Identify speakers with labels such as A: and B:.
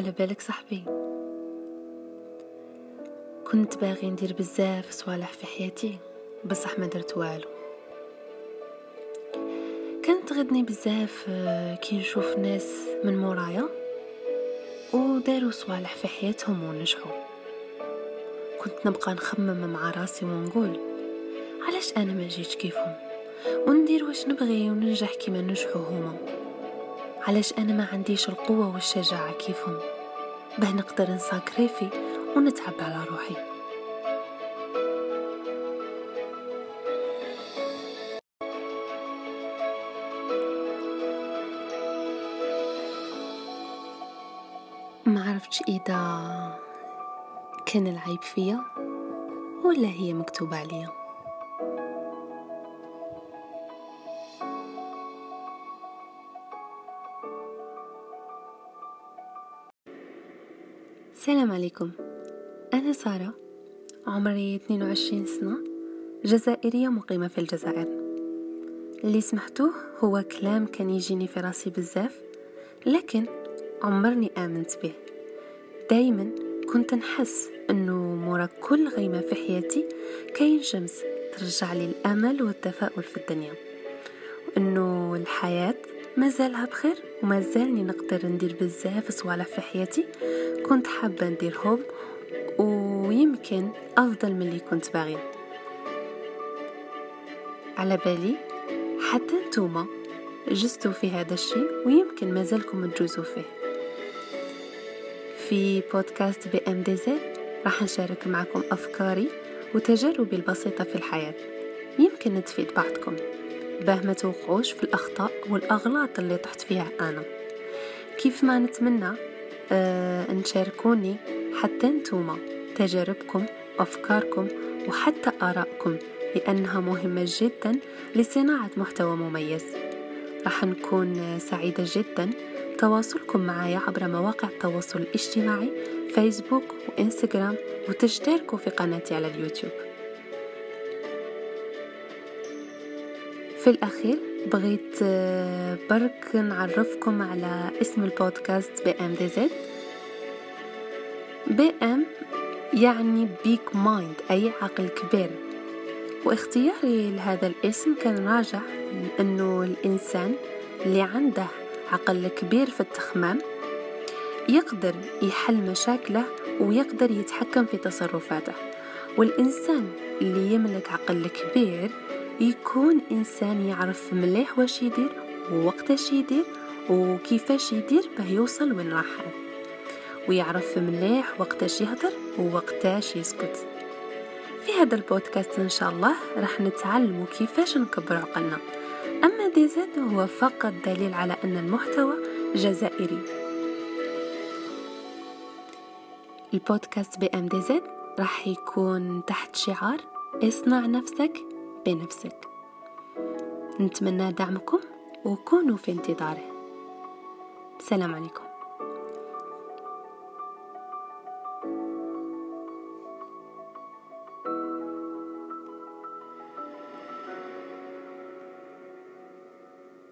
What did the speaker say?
A: على بالك صاحبي. كنت باغي ندير بزاف صوالح في حياتي بصح ما درت والو. كانت غدني بزاف آه، كي نشوف ناس من مورايا وداروا صوالح في حياتهم ونجحوا. كنت نبقى نخمم مع راسي ونقول علاش أنا ما جيتش كيفهم؟ وندير واش نبغي وننجح كيما نجحوا هما. علاش أنا ما عنديش القوة والشجاعة كيفهم؟ باه نقدر نساكريفي ونتعب على روحي. ما عرفتش إذا كان العيب فيا ولا هي مكتوبة عليا. السلام عليكم. أنا سارة. عمري 22 سنة. جزائرية مقيمة في الجزائر. اللي سمحتوه هو كلام كان يجيني في راسي بزاف لكن عمرني آمنت به. دايما كنت نحس إنه مورا كل غيمة في حياتي كاين شمس ترجع لي الأمل والتفاؤل في الدنيا. وإنه الحياة مازالها بخير ومازالني نقدر ندير بزاف صوالح في حياتي. كنت حابة نديرهم ويمكن أفضل من اللي كنت باغية. على بالي حتى نتوما جزتوا في هذا الشيء ويمكن مازالكم تجوزوا فيه. في بودكاست بي ام دي زد راح نشارك معكم أفكاري وتجاربي البسيطة في الحياة. يمكن تفيد بعضكم. باه ما توقعوش في الأخطاء والأغلاط اللي طحت فيها أنا. كيف ما نتمنى آه نشاركوني حتى نتوما تجاربكم أفكاركم وحتى آرائكم لأنها مهمة جدا لصناعة محتوى مميز. راح نكون سعيدة جدا تواصلكم معي عبر مواقع التواصل الاجتماعي فيسبوك وإنستغرام وتشتركوا في قناتي على اليوتيوب. في الأخير بغيت آه، برك نعرفكم على اسم البودكاست BM DZ. BM يعني big mind أي عقل كبير. واختياري لهذا الاسم كان راجع لأنه الإنسان اللي عنده عقل كبير في التخمام يقدر يحل مشاكله ويقدر يتحكم في تصرفاته. والإنسان اللي يملك عقل كبير يكون إنسان يعرف مليح واش يدير ووقتاش يدير وكيفاش يدير باه يوصل وين راح ويعرف مليح وقتاش يهدر ووقتاش يسكت. في هذا البودكاست إن شاء الله راح نتعلم كيفاش نكبر عقلنا. أما دي زد هو فقط دليل على أن المحتوى جزائري. البودكاست بي إم دي زد راح يكون تحت شعار اصنع نفسك بنفسك. نتمنى دعمكم وكونوا في انتظاره. سلام عليكم.